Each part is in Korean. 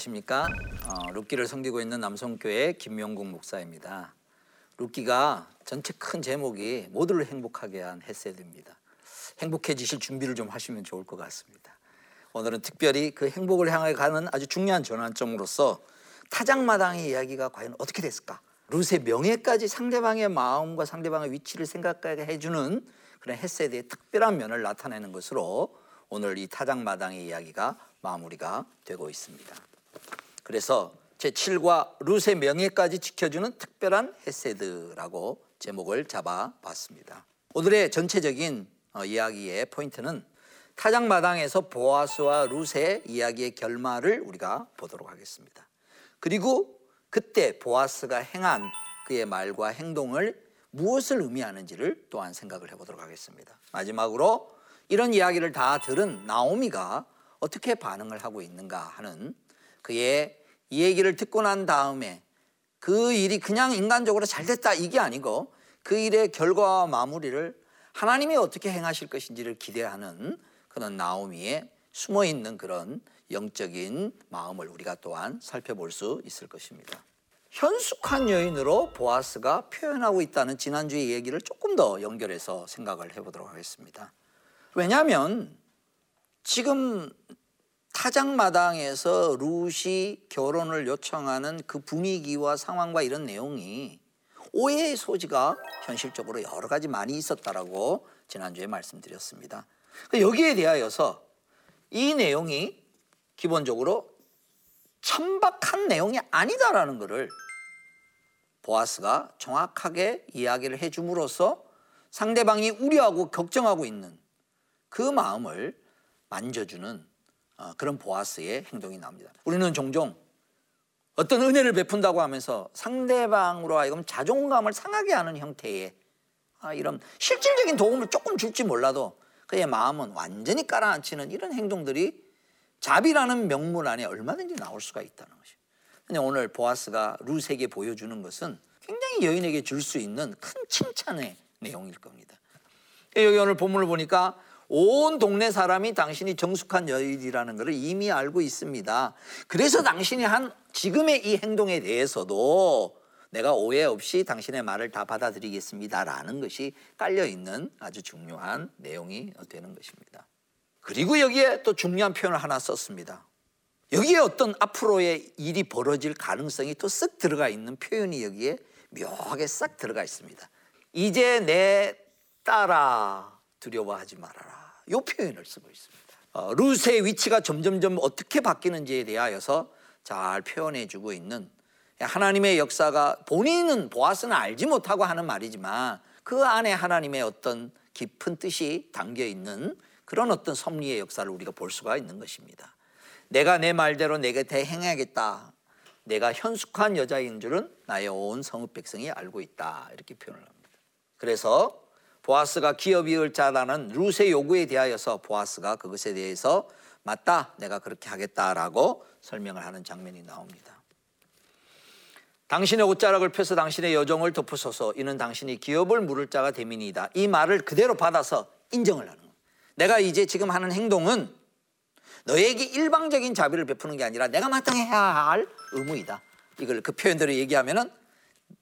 안녕하십니까? 어, 룻기를 섬기고 있는 남성교회 김명국 목사입니다. 룻기가 전체 큰 제목이 모두를 행복하게 한 헤세드입니다. 행복해지실 준비를 좀 하시면 좋을 것 같습니다. 오늘은 특별히 그 행복을 향해 가는 아주 중요한 전환점으로서 타작마당의 이야기가 과연 어떻게 됐을까? 룻의 명예까지 상대방의 마음과 상대방의 위치를 생각하게 해주는 그런 헤세드의 특별한 면을 나타내는 것으로 오늘 이 타작마당의 이야기가 마무리가 되고 있습니다. 그래서 제7과 룻의 명예까지 지켜주는 특별한 헤세드라고 제목을 잡아봤습니다. 오늘의 전체적인 어, 이야기의 포인트는 타작마당에서 보아스와 룻의 이야기의 결말을 우리가 보도록 하겠습니다. 그리고 그때 보아스가 행한 그의 말과 행동을 무엇을 의미하는지를 또한 생각을 해보도록 하겠습니다. 마지막으로 이런 이야기를 다 들은 나오미가 어떻게 반응을 하고 있는가 하는 그의 이 얘기를 듣고 난 다음에 그 일이 그냥 인간적으로 잘 됐다 이게 아니고 그 일의 결과와 마무리를 하나님이 어떻게 행하실 것인지를 기대하는 그런 나오미의 숨어 있는 그런 영적인 마음을 우리가 또한 살펴볼 수 있을 것입니다. 현숙한 여인으로 보아스가 표현하고 있다는 지난주의 얘기를 조금 더 연결해서 생각을 해보도록 하겠습니다. 왜냐하면 지금 타작마당에서 루시 결혼을 요청하는 그 분위기와 상황과 이런 내용이 오해의 소지가 현실적으로 여러 가지 많이 있었다라고 지난주에 말씀드렸습니다. 여기에 대하여서 이 내용이 기본적으로 천박한 내용이 아니다라는 것을 보아스가 정확하게 이야기를 해줌으로써 상대방이 우려하고 걱정하고 있는 그 마음을 만져주는 어, 그런 보아스의 행동이 나옵니다. 우리는 종종 어떤 은혜를 베푼다고 하면서 상대방으로 하여금 자존감을 상하게 하는 형태의 아, 이런 실질적인 도움을 조금 줄지 몰라도 그의 마음은 완전히 깔아앉히는 이런 행동들이 자비라는 명문 안에 얼마든지 나올 수가 있다는 것이죠. 근데 오늘 보아스가 룻에게 보여주는 것은 굉장히 여인에게 줄 수 있는 큰 칭찬의 내용일 겁니다. 여기 오늘 본문을 보니까 온 동네 사람이 당신이 정숙한 여인이라는 것을 이미 알고 있습니다. 그래서 당신이 한 지금의 이 행동에 대해서도 내가 오해 없이 당신의 말을 다 받아들이겠습니다라는 것이 깔려 있는 아주 중요한 내용이 되는 것입니다. 그리고 여기에 또 중요한 표현을 하나 썼습니다. 여기에 어떤 앞으로의 일이 벌어질 가능성이 또 쓱 들어가 있는 표현이 여기에 묘하게 싹 들어가 있습니다. 이제 내 딸아 두려워하지 말아라. 이 표현을 쓰고 있습니다. 어, 룻의 위치가 점점점 어떻게 바뀌는지에 대하여서 잘 표현해주고 있는 하나님의 역사가 본인은 보아스는 알지 못하고 하는 말이지만 그 안에 하나님의 어떤 깊은 뜻이 담겨 있는 그런 어떤 섭리의 역사를 우리가 볼 수가 있는 것입니다. 내가 내 말대로 내 곁에 행하겠다. 내가 현숙한 여자인 줄은 나의 온 성읍 백성이 알고 있다. 이렇게 표현을 합니다. 그래서 보아스가 기업이을 자라는 룻의 요구에 대하여서 보아스가 그것에 대해서 맞다 내가 그렇게 하겠다라고 설명을 하는 장면이 나옵니다. 당신의 옷자락을 펴서 당신의 여정을 덮으소서 이는 당신이 기업을 물을 자가 되민이다. 이 말을 그대로 받아서 인정을 하는 거예요. 내가 이제 지금 하는 행동은 너에게 일방적인 자비를 베푸는 게 아니라 내가 마땅히 해야 할 의무이다. 이걸 그 표현대로 얘기하면은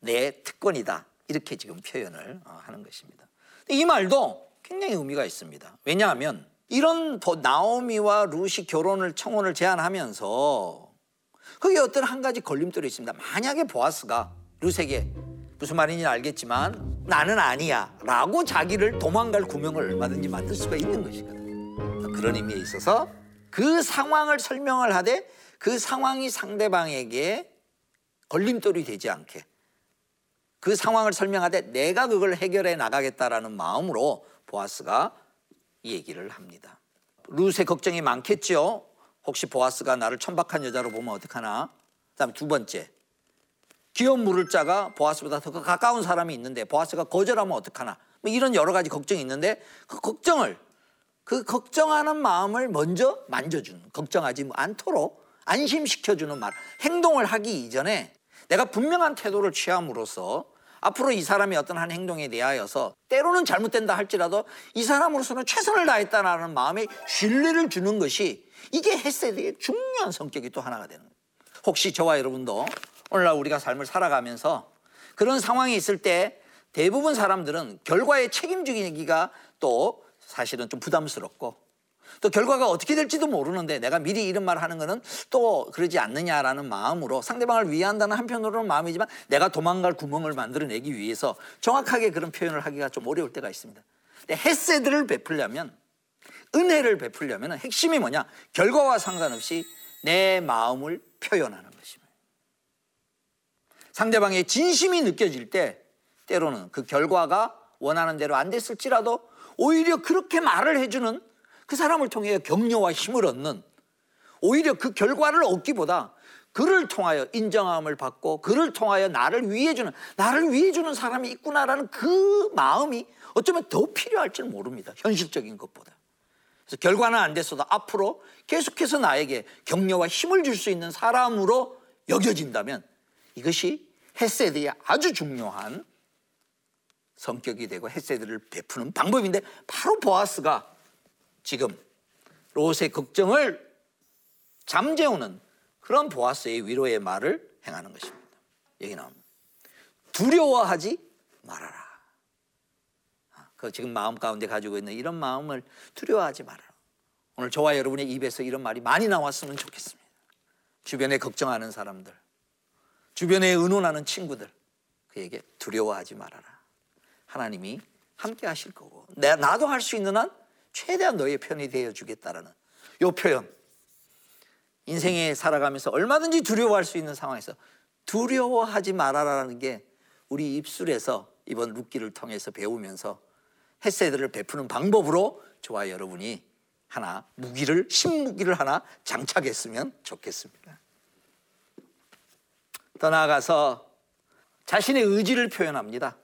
내 특권이다. 이렇게 지금 표현을 어, 하는 것입니다. 이 말도 굉장히 의미가 있습니다. 왜냐하면 이런 나오미와 루시 결혼을 청혼을 제안하면서 거기에 어떤 한 가지 걸림돌이 있습니다. 만약에 보아스가 루스에게 무슨 말인지 알겠지만 나는 아니야 라고 자기를 도망갈 구명을 얼마든지 만들 수가 있는 것이거든. 그런 의미에 있어서 그 상황을 설명을 하되 그 상황이 상대방에게 걸림돌이 되지 않게 그 상황을 설명하되 내가 그걸 해결해 나가겠다라는 마음으로 보아스가 이 얘기를 합니다. 룻의 걱정이 많겠죠. 혹시 보아스가 나를 천박한 여자로 보면 어떡하나? 그다음 두 번째. 기업 물을 자가 보아스보다 더 가까운 사람이 있는데 보아스가 거절하면 어떡하나? 뭐 이런 여러 가지 걱정이 있는데 그 걱정을 그 걱정하는 마음을 먼저 만져주는 걱정하지 않도록 안심시켜주는 말 행동을 하기 이전에 내가 분명한 태도를 취함으로써 앞으로 이 사람이 어떤 한 행동에 대하여서 때로는 잘못된다 할지라도 이 사람으로서는 최선을 다했다는 마음에 신뢰를 주는 것이 이게 헤세드의 중요한 성격이 또 하나가 되는 거예요. 혹시 저와 여러분도 오늘날 우리가 삶을 살아가면서 그런 상황이 있을 때 대부분 사람들은 결과에 책임지기가 또 사실은 좀 부담스럽고 또 결과가 어떻게 될지도 모르는데 내가 미리 이런 말을 하는 거는 또 그러지 않느냐라는 마음으로 상대방을 위한다는 한편으로는 마음이지만 내가 도망갈 구멍을 만들어내기 위해서 정확하게 그런 표현을 하기가 좀 어려울 때가 있습니다. 근데 헤세드를 베풀려면 은혜를 베풀려면 핵심이 뭐냐? 결과와 상관없이 내 마음을 표현하는 것입니다. 상대방의 진심이 느껴질 때 때로는 그 결과가 원하는 대로 안 됐을지라도 오히려 그렇게 말을 해주는 그 사람을 통해 격려와 힘을 얻는 오히려 그 결과를 얻기보다 그를 통하여 인정함을 받고 그를 통하여 나를 위해주는 나를 위해주는 사람이 있구나라는 그 마음이 어쩌면 더 필요할지 모릅니다. 현실적인 것보다. 그래서 결과는 안 됐어도 앞으로 계속해서 나에게 격려와 힘을 줄 수 있는 사람으로 여겨진다면 이것이 헤세드의 아주 중요한 성격이 되고 헤세드를 베푸는 방법인데 바로 보아스가 지금 롯의 걱정을 잠재우는 그런 보아스의 위로의 말을 행하는 것입니다. 여기 나옵니다. 두려워하지 말아라. 그 지금 마음 가운데 가지고 있는 이런 마음을 두려워하지 말아라. 오늘 저와 여러분의 입에서 이런 말이 많이 나왔으면 좋겠습니다. 주변에 걱정하는 사람들, 주변에 의논하는 친구들, 그에게 두려워하지 말아라. 하나님이 함께 하실 거고, 내 나도 할 수 있는 한 최대한 너의 편이 되어 주겠다라는 요 표현. 인생에 살아가면서 얼마든지 두려워할 수 있는 상황에서 두려워하지 말아라라는 게 우리 입술에서 이번 룻기를 통해서 배우면서 햇세들을 베푸는 방법으로 저와 여러분이 하나 무기를 신무기를 하나 장착했으면 좋겠습니다. 더 나아가서 자신의 의지를 표현합니다.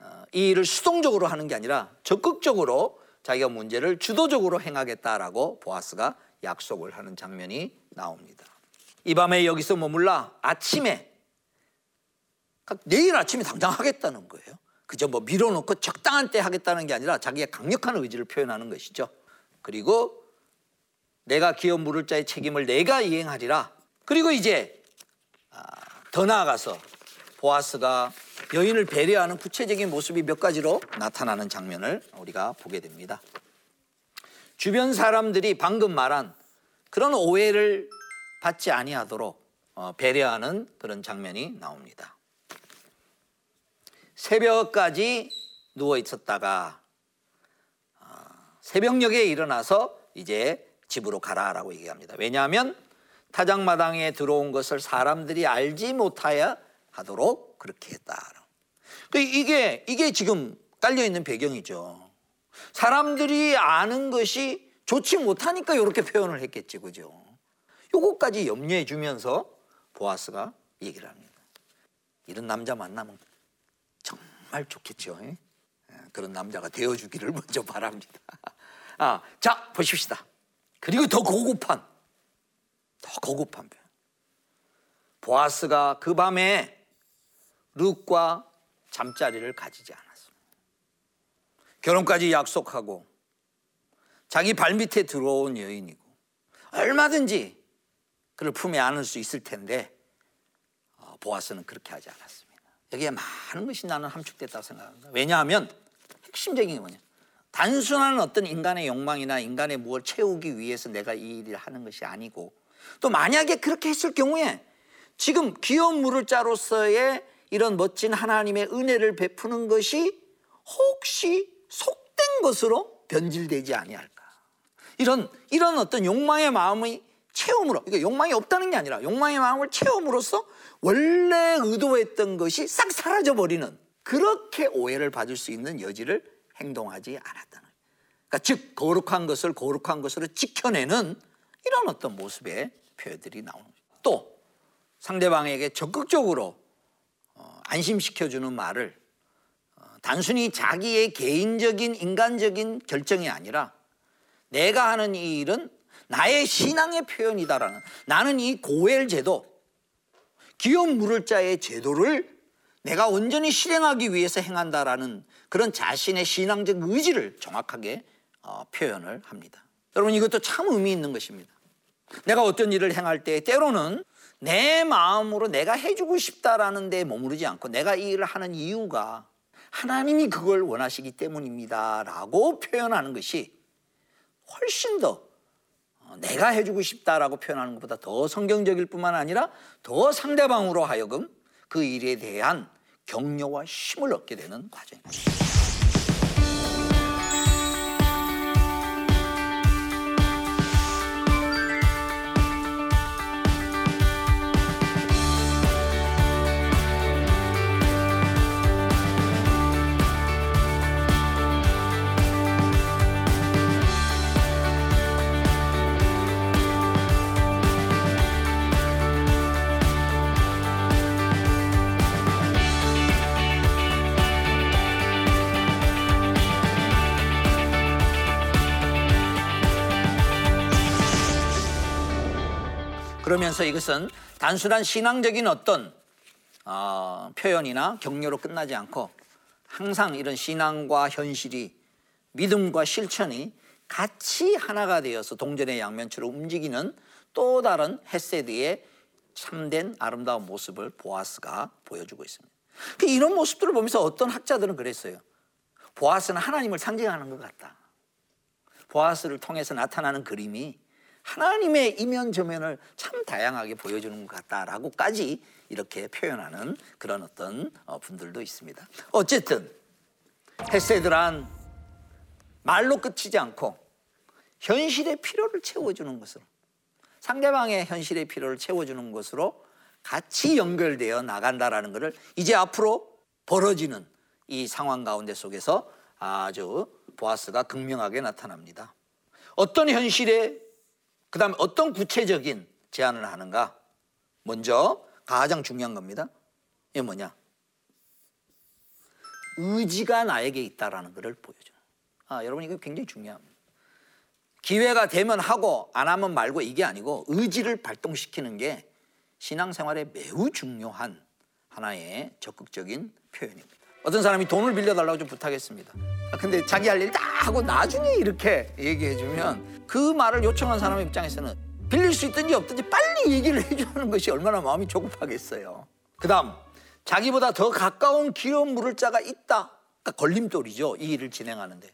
어, 이 일을 수동적으로 하는 게 아니라 적극적으로 자기가 문제를 주도적으로 행하겠다라고 보아스가 약속을 하는 장면이 나옵니다. 이 밤에 여기서 머물라 아침에 내일 아침에 당장 하겠다는 거예요. 그저 뭐 밀어놓고 적당한 때 하겠다는 게 아니라 자기의 강력한 의지를 표현하는 것이죠. 그리고 내가 기업 물을 자의 책임을 내가 이행하리라. 그리고 이제 아, 더 나아가서 보아스가 여인을 배려하는 구체적인 모습이 몇 가지로 나타나는 장면을 우리가 보게 됩니다. 주변 사람들이 방금 말한 그런 오해를 받지 아니하도록 어, 배려하는 그런 장면이 나옵니다. 새벽까지 누워 있었다가 어, 새벽녘에 일어나서 이제 집으로 가라라고 얘기합니다. 왜냐하면 타작마당에 들어온 것을 사람들이 알지 못하여 하도록 그렇게 했다. 그 이게 이게 지금 깔려 있는 배경이죠. 사람들이 아는 것이 좋지 못하니까 이렇게 표현을 했겠지, 그죠? 요거까지 염려해 주면서 보아스가 얘기를 합니다. 이런 남자 만나면 정말 좋겠죠. 예? 그런 남자가 되어주기를 먼저 바랍니다. 아, 자, 보십시다. 그리고 더 고급한, 더 고급한 표현. 보아스가 그 밤에 룩과 잠자리를 가지지 않았습니다. 결혼까지 약속하고 자기 발밑에 들어온 여인이고 얼마든지 그를 품에 안을 수 있을 텐데 어, 보아스는 그렇게 하지 않았습니다. 여기에 많은 것이 나는 함축됐다고 생각합니다. 왜냐하면 핵심적인 게 뭐냐. 단순한 어떤 인간의 욕망이나 인간의 무엇을 채우기 위해서 내가 이 일을 하는 것이 아니고 또 만약에 그렇게 했을 경우에 지금 귀여운 물을 자로서의 이런 멋진 하나님의 은혜를 베푸는 것이 혹시 속된 것으로 변질되지 아니할까. 이런 이런 어떤 욕망의 마음의 체험으로 그러니까 욕망이 없다는 게 아니라 욕망의 마음을 체험으로써 원래 의도했던 것이 싹 사라져 버리는 그렇게 오해를 받을 수 있는 여지를 행동하지 않았다는 그러니까 즉 거룩한 것을 거룩한 것으로 지켜내는 이런 어떤 모습의 표현들이 나오는 거죠. 또 상대방에게 적극적으로 어, 안심시켜주는 말을 어, 단순히 자기의 개인적인 인간적인 결정이 아니라 내가 하는 이 일은 나의 신앙의 표현이다라는 나는 이 고엘 제도 기업 물을 자의 제도를 내가 온전히 실행하기 위해서 행한다라는 그런 자신의 신앙적 의지를 정확하게 어, 표현을 합니다. 여러분 이것도 참 의미 있는 것입니다. 내가 어떤 일을 행할 때 때로는 내 마음으로 내가 해주고 싶다라는 데 머무르지 않고 내가 이 일을 하는 이유가 하나님이 그걸 원하시기 때문입니다. 라고 표현하는 것이 훨씬 더 내가 해주고 싶다라고 표현하는 것보다 더 성경적일 뿐만 아니라 더 상대방으로 하여금 그 일에 대한 격려와 힘을 얻게 되는 과정입니다. 그러면서 이것은 단순한 신앙적인 어떤 어, 표현이나 격려로 끝나지 않고 항상 이런 신앙과 현실이 믿음과 실천이 같이 하나가 되어서 동전의 양면처럼 움직이는 또 다른 헤세드의 참된 아름다운 모습을 보아스가 보여주고 있습니다. 그 이런 모습들을 보면서 어떤 학자들은 그랬어요. 보아스는 하나님을 상징하는 것 같다. 보아스를 통해서 나타나는 그림이 하나님의 이면 저면을 참 다양하게 보여주는 것 같다라고까지 이렇게 표현하는 그런 어떤 어, 분들도 있습니다. 어쨌든 헤세드란 말로 끝이지 않고 현실의 필요를 채워주는 것으로 상대방의 현실의 필요를 채워주는 것으로 같이 연결되어 나간다라는 것을 이제 앞으로 벌어지는 이 상황 가운데 속에서 아주 보아스가 극명하게 나타납니다. 어떤 현실에 그 다음에 어떤 구체적인 제안을 하는가? 먼저 가장 중요한 겁니다. 이게 뭐냐? 의지가 나에게 있다라는 것을 보여줘요. 아, 여러분 이거 굉장히 중요합니다. 기회가 되면 하고 안 하면 말고 이게 아니고 의지를 발동시키는 게 신앙생활에 매우 중요한 하나의 적극적인 표현입니다. 어떤 사람이 돈을 빌려달라고 좀 부탁했습니다. 아, 근데 자기 할 일 다 하고 나중에 이렇게 얘기해주면 그 말을 요청한 사람의 입장에서는 빌릴 수 있든지 없든지 빨리 얘기를 해주는 것이 얼마나 마음이 조급하겠어요. 그 다음, 자기보다 더 가까운 기업 물을 자가 있다. 그러니까 걸림돌이죠. 이 일을 진행하는데.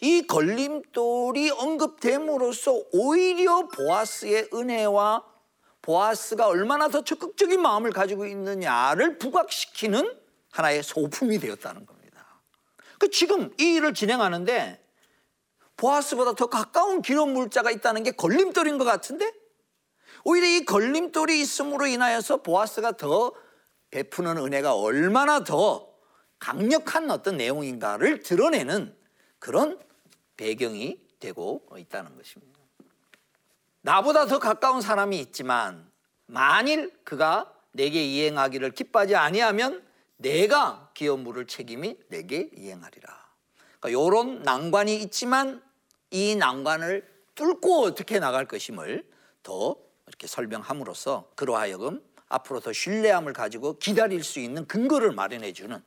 이 걸림돌이 언급됨으로써 오히려 보아스의 은혜와 보아스가 얼마나 더 적극적인 마음을 가지고 있느냐를 부각시키는 하나의 소품이 되었다는 겁니다. 그 지금 이 일을 진행하는데 보아스보다 더 가까운 기록 물자가 있다는 게 걸림돌인 것 같은데 오히려 이 걸림돌이 있음으로 인하여서 보아스가 더 베푸는 은혜가 얼마나 더 강력한 어떤 내용인가를 드러내는 그런 배경이 되고 있다는 것입니다. 나보다 더 가까운 사람이 있지만 만일 그가 내게 이행하기를 기뻐하지 아니하면 내가 기업 물을 책임이 내게 이행하리라. 그러니까 이런 난관이 있지만 이 난관을 뚫고 어떻게 나갈 것임을 더 이렇게 설명함으로써 그로 하여금 앞으로 더 신뢰함을 가지고 기다릴 수 있는 근거를 마련해 주는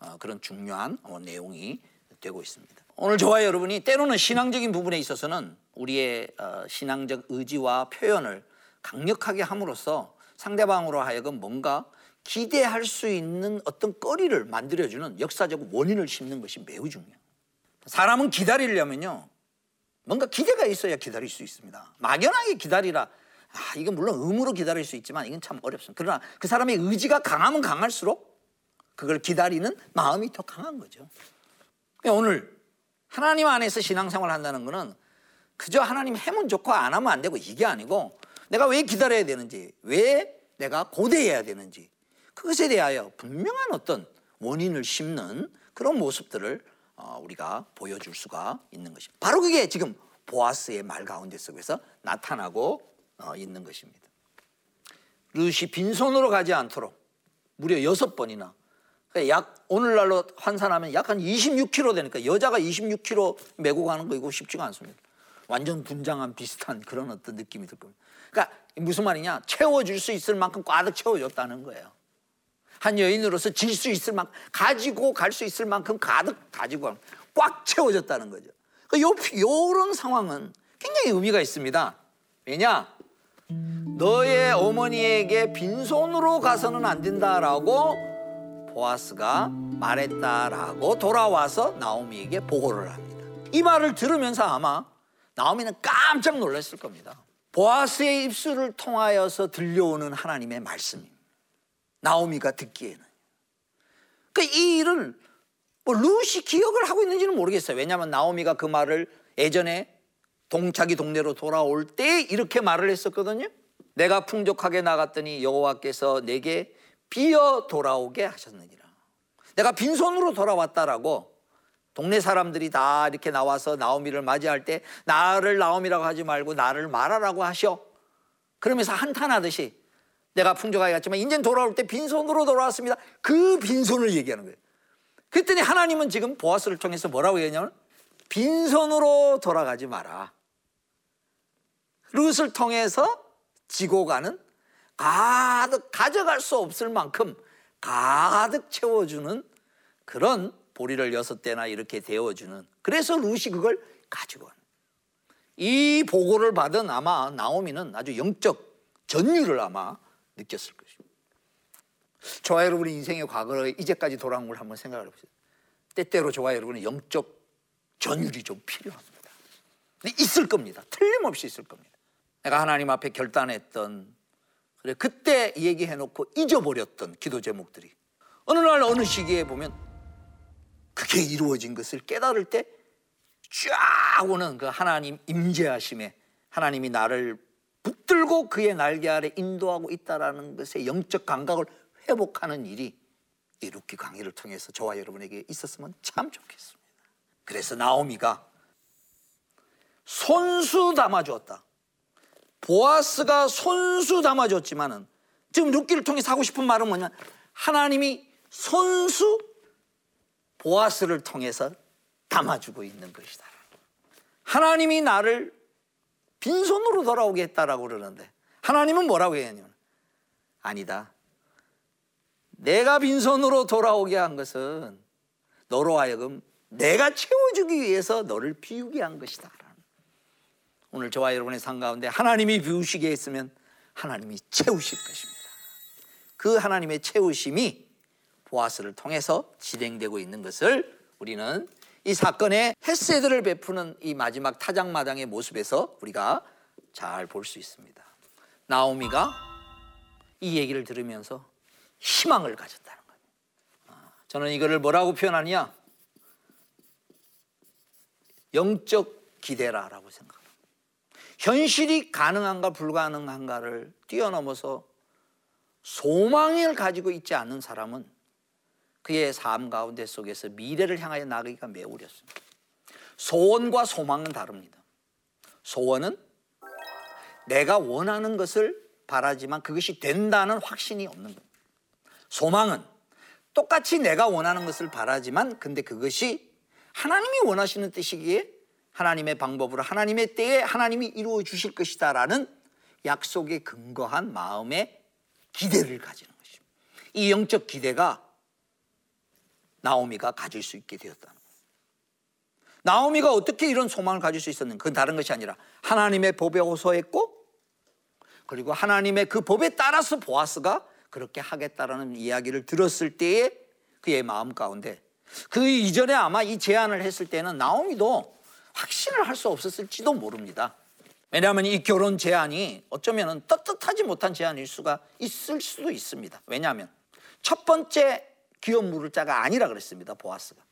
어, 그런 중요한 어, 내용이 되고 있습니다. 오늘 저와 여러분이 때로는 신앙적인 부분에 있어서는 우리의 어, 신앙적 의지와 표현을 강력하게 함으로써 상대방으로 하여금 뭔가 기대할 수 있는 어떤 거리를 만들어주는 역사적 원인을 심는 것이 매우 중요해요. 사람은 기다리려면요. 뭔가 기대가 있어야 기다릴 수 있습니다. 막연하게 기다리라. 아, 이건 물론 의무로 기다릴 수 있지만 이건 참 어렵습니다. 그러나 그 사람의 의지가 강하면 강할수록 그걸 기다리는 마음이 더 강한 거죠. 그러니까 오늘 하나님 안에서 신앙생활 한다는 것은 그저 하나님 해면 좋고 안 하면 안 되고 이게 아니고 내가 왜 기다려야 되는지, 왜 내가 고대해야 되는지 그것에 대하여 분명한 어떤 원인을 심는 그런 모습들을 어, 우리가 보여줄 수가 있는 것입니다. 바로 그게 지금 보아스의 말 가운데 속에서 나타나고 어, 있는 것입니다. 룻이 빈손으로 가지 않도록 무려 여섯 번이나 그러니까 약 오늘날로 환산하면 약 한 26kg 되니까 여자가 26kg 메고 가는 거 이거 쉽지가 않습니다. 완전 분장한 비슷한 그런 어떤 느낌이 들 겁니다. 그러니까 무슨 말이냐? 채워줄 수 있을 만큼 꽉 채워줬다는 거예요. 한 여인으로서 질 수 있을 만큼 가지고 갈 수 있을 만큼 가득 가지고 꽉 채워졌다는 거죠. 그 요, 요런 상황은 굉장히 의미가 있습니다. 왜냐? 너의 어머니에게 빈손으로 가서는 안 된다라고 보아스가 말했다라고 돌아와서 나오미에게 보고를 합니다. 이 말을 들으면서 아마 나오미는 깜짝 놀랐을 겁니다. 보아스의 입술을 통하여서 들려오는 하나님의 말씀입니다. 나오미가 듣기에는. 그이 그러니까 일을 뭐 루시 기억을 하고 있는지는 모르겠어요. 왜냐하면 나오미가 그 말을 예전에 동차기 동네로 돌아올 때 이렇게 말을 했었거든요. 내가 풍족하게 나갔더니 여호와께서 내게 비어 돌아오게 하셨느니라. 내가 빈손으로 돌아왔다라고 동네 사람들이 다 이렇게 나와서 나오미를 맞이할 때 나를 나오미라고 하지 말고 나를 말하라고 하셔. 그러면서 한탄하듯이 내가 풍족하게 갔지만 이제 돌아올 때 빈손으로 돌아왔습니다. 그 빈손을 얘기하는 거예요. 그랬더니 하나님은 지금 보아스를 통해서 뭐라고 얘기하냐면 빈손으로 돌아가지 마라. 룻을 통해서 지고 가는 가득 가져갈 수 없을 만큼 가득 채워주는 그런 보리를 여섯 대나 이렇게 데워주는 그래서 루시 그걸 가지고 가는 이 보고를 받은 아마 나오미는 아주 영적 전율을 아마 느꼈을 것입니다. 저와 여러분의 인생의 과거를 이제까지 돌아온 걸 한번 생각을 해보세요. 때때로 저와 여러분의 영적 전율이 좀 필요합니다. 있을 겁니다. 틀림없이 있을 겁니다. 내가 하나님 앞에 결단했던 그래 그때 얘기해 놓고 잊어버렸던 기도 제목들이 어느 날 어느 시기에 보면 그게 이루어진 것을 깨달을 때 쫙 오는 그 하나님 임재하심에 하나님이 나를 붙들고 그의 날개 아래 인도하고 있다라는 것의 영적 감각을 회복하는 일이 이 룻기 강의를 통해서 저와 여러분에게 있었으면 참 좋겠습니다. 그래서 나오미가 손수 담아주었다. 보아스가 손수 담아줬지만은 지금 룻기를 통해서 하고 싶은 말은 뭐냐? 하나님이 손수 보아스를 통해서 담아주고 있는 것이다. 하나님이 나를 빈손으로 돌아오게 했다라고 그러는데 하나님은 뭐라고 했냐면 아니다. 내가 빈손으로 돌아오게 한 것은 너로 하여금 내가 채워주기 위해서 너를 비우게 한 것이다. 오늘 저와 여러분의 삶 가운데 하나님이 비우시게 했으면 하나님이 채우실 것입니다. 그 하나님의 채우심이 보아스를 통해서 진행되고 있는 것을 우리는 이 사건의 헤세드를 베푸는 이 마지막 타작마당의 모습에서 우리가 잘 볼 수 있습니다. 나오미가 이 얘기를 들으면서 희망을 가졌다는 거예요. 아, 저는 이거를 뭐라고 표현하냐? 영적 기대라라고 생각합니다. 현실이 가능한가 불가능한가를 뛰어넘어서 소망을 가지고 있지 않는 사람은 그의 삶 가운데 속에서 미래를 향하여 나가기가 매우 어렵습니다. 소원과 소망은 다릅니다. 소원은 내가 원하는 것을 바라지만 그것이 된다는 확신이 없는 겁니다. 소망은 똑같이 내가 원하는 것을 바라지만 근데 그것이 하나님이 원하시는 뜻이기에 하나님의 방법으로 하나님의 때에 하나님이 이루어 주실 것이다라는 약속에 근거한 마음의 기대를 가지는 것입니다. 이 영적 기대가 나오미가 가질 수 있게 되었다는 거예요. 나오미가 어떻게 이런 소망을 가질 수 있었는가? 그건 다른 것이 아니라 하나님의 법에 호소했고 그리고 하나님의 그 법에 따라서 보아스가 그렇게 하겠다라는 이야기를 들었을 때에 그의 마음 가운데 그 이전에 아마 이 제안을 했을 때는 나오미도 확신을 할 수 없었을지도 모릅니다. 왜냐하면 이 결혼 제안이 어쩌면 떳떳하지 못한 제안일 수가 있을 수도 있습니다. 왜냐하면 첫 번째 기업 물을 자가 아니라 그랬습니다. 보아스가.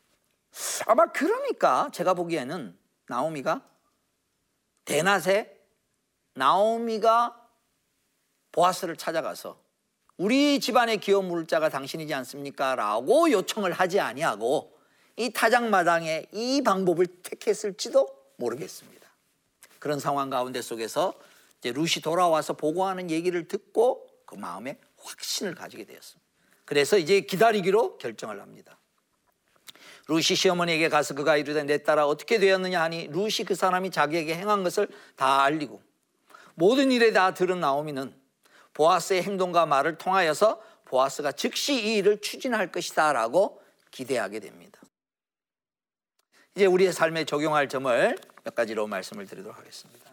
아마 그러니까 제가 보기에는 나오미가 대낮에 나오미가 보아스를 찾아가서 우리 집안의 기업 물자가 당신이지 않습니까? 라고 요청을 하지 아니하고 이 타작마당에 이 방법을 택했을지도 모르겠습니다. 그런 상황 가운데 속에서 이제 루시 돌아와서 보고하는 얘기를 듣고 그 마음에 확신을 가지게 되었습니다. 그래서 이제 기다리기로 결정을 합니다. 루시 시어머니에게 가서 그가 이르되 내 딸아 어떻게 되었느냐 하니 루시 그 사람이 자기에게 행한 것을 다 알리고 모든 일에 다 들은 나오미는 보아스의 행동과 말을 통하여서 보아스가 즉시 이 일을 추진할 것이다라고 기대하게 됩니다. 이제 우리의 삶에 적용할 점을 몇 가지로 말씀을 드리도록 하겠습니다.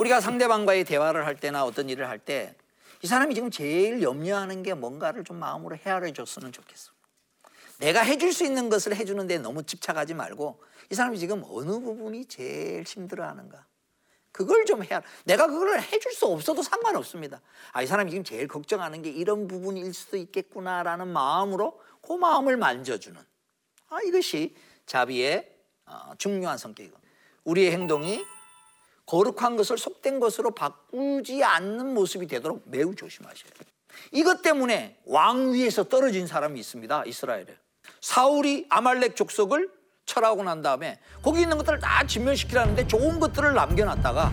우리가 상대방과의 대화를 할 때나 어떤 일을 할 때 이 사람이 지금 제일 염려하는 게 뭔가를 좀 마음으로 헤아려 줬으면 좋겠어. 내가 해줄 수 있는 것을 해주는데 너무 집착하지 말고 이 사람이 지금 어느 부분이 제일 힘들어하는가. 그걸 좀 해야 내가 그걸 해줄 수 없어도 상관없습니다. 아, 이 사람이 지금 제일 걱정하는 게 이런 부분일 수도 있겠구나라는 마음으로 그 마음을 만져주는 아, 이것이 자비의 어, 중요한 성격이고 우리의 행동이 거룩한 것을 속된 것으로 바꾸지 않는 모습이 되도록 매우 조심하셔야 돼요. 이것 때문에 왕 위에서 떨어진 사람이 있습니다. 이스라엘에. 사울이 아말렉 족속을 철하고 난 다음에 거기 있는 것들을 다 진멸시키라는데 좋은 것들을 남겨놨다가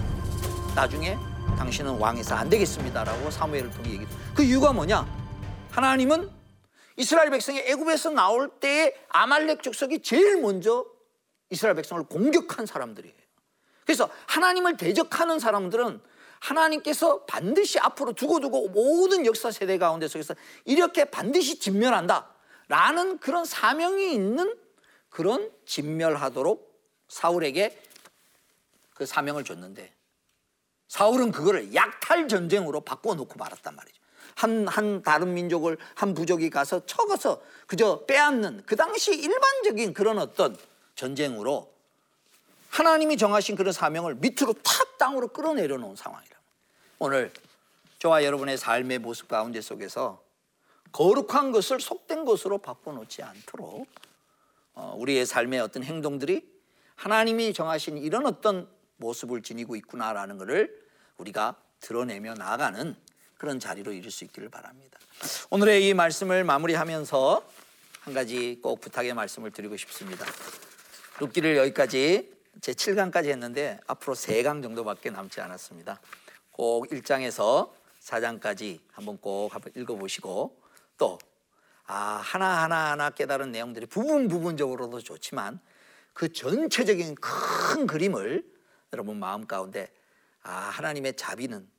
나중에 당신은 왕에서 안 되겠습니다라고 사무엘을 통해 얘기. 그 이유가 뭐냐? 하나님은 이스라엘 백성이 애굽에서 나올 때에 아말렉 족속이 제일 먼저 이스라엘 백성을 공격한 사람들이에요. 그래서 하나님을 대적하는 사람들은 하나님께서 반드시 앞으로 두고두고 모든 역사 세대 가운데 속에서 이렇게 반드시 진멸한다. 라는 그런 사명이 있는 그런 진멸하도록 사울에게 그 사명을 줬는데 사울은 그거를 약탈 전쟁으로 바꿔놓고 말았단 말이죠. 한, 한 다른 민족을 한 부족이 가서 쳐서 그저 빼앗는 그 당시 일반적인 그런 어떤 전쟁으로 하나님이 정하신 그런 사명을 밑으로 탁 땅으로 끌어내려 놓은 상황이라. 오늘 저와 여러분의 삶의 모습 가운데 속에서 거룩한 것을 속된 것으로 바꿔놓지 않도록 어, 우리의 삶의 어떤 행동들이 하나님이 정하신 이런 어떤 모습을 지니고 있구나라는 것을 우리가 드러내며 나아가는 그런 자리로 이룰 수 있기를 바랍니다. 오늘의 이 말씀을 마무리하면서 한 가지 꼭 부탁의 말씀을 드리고 싶습니다. 룻기를 여기까지 제 7강까지 했는데 앞으로 3강 정도밖에 남지 않았습니다. 꼭 1장에서 4장까지 한번 꼭 한번 읽어보시고 또 아, 하나하나 하나 깨달은 내용들이 부분 부분적으로도 좋지만 그 전체적인 큰 그림을 여러분 마음 가운데 아, 하나님의 자비는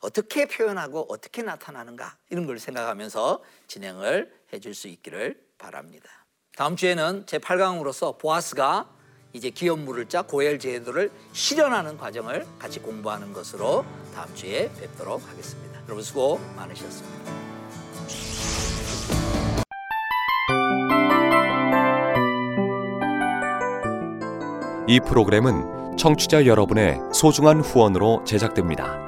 어떻게 표현하고 어떻게 나타나는가 이런 걸 생각하면서 진행을 해줄 수 있기를 바랍니다. 다음 주에는 제 8강으로서 보아스가 이제 기업물을 짜 고엘 제도를 실현하는 과정을 같이 공부하는 것으로 다음 주에 뵙도록 하겠습니다. 여러분 수고 많으셨습니다. 이 프로그램은 청취자 여러분의 소중한 후원으로 제작됩니다.